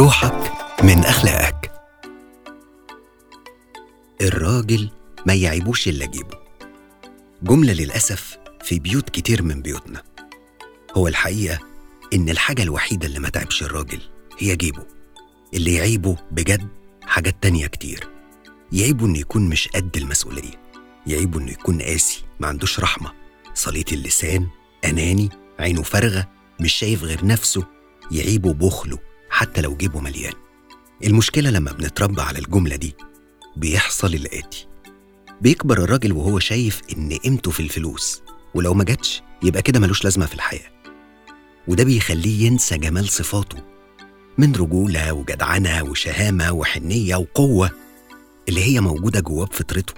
روحك من أخلاقك. الراجل ما يعيبوش إلا جيبه. جملة للأسف في بيوت كتير من بيوتنا. هو الحقيقة إن الحاجة الوحيدة اللي ما تعبش الراجل هي جيبه. اللي يعيبه بجد حاجات تانية كتير. يعيبه إنه يكون مش قد المسؤولية. يعيبه إنه يكون قاسي ما عندوش رحمة. صليت اللسان أناني عينه فارغة مش شايف غير نفسه يعيبه بخله. حتى لو جيبه مليان. المشكلة لما بنتربى على الجملة دي بيحصل الآتي. بيكبر الراجل وهو شايف إن قيمته في الفلوس ولو ما جاتش يبقى كده ملوش لازمة في الحياة. وده بيخليه ينسى جمال صفاته من رجولة وجدعنة وشهامة وحنية وقوة اللي هي موجودة جواه بفطرته.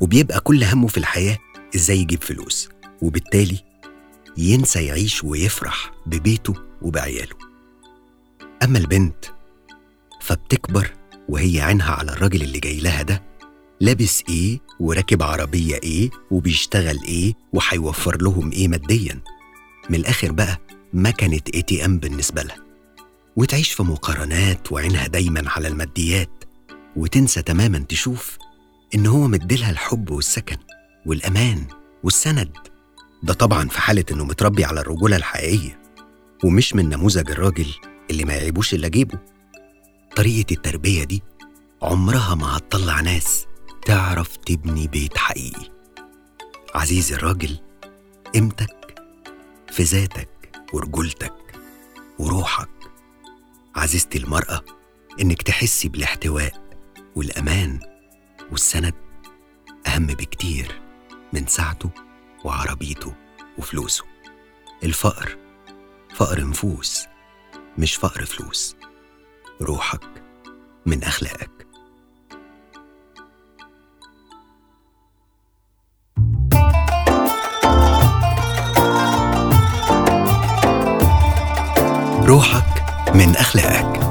وبيبقى كل همه في الحياة إزاي يجيب فلوس وبالتالي ينسى يعيش ويفرح ببيته وبعياله. أما البنت فبتكبر وهي عينها على الراجل اللي جاي لها ده لابس إيه وراكب عربية إيه وبيشتغل إيه وهيوفر لهم إيه ماديا. من الآخر بقى ما كانت اي تي ام بالنسبة لها. وتعيش في مقارنات وعينها دايما على الماديات وتنسى تماما تشوف إن هو مديلها الحب والسكن والأمان والسند. ده طبعا في حالة إنه متربي على الرجولة الحقيقية ومش من نموذج الراجل اللي ما يعيبوش إلا جيبه. طريقة التربية دي عمرها ما هتطلع ناس تعرف تبني بيت حقيقي. عزيزي الراجل قيمتك في ذاتك ورجولتك وروحك. عزيزتي المرأة إنك تحسي بالاحتواء والأمان والسند أهم بكتير من ساعته وعربيته وفلوسه. الفقر فقر نفوس. مش فقر فلوس. روحك من أخلاقك. روحك من أخلاقك.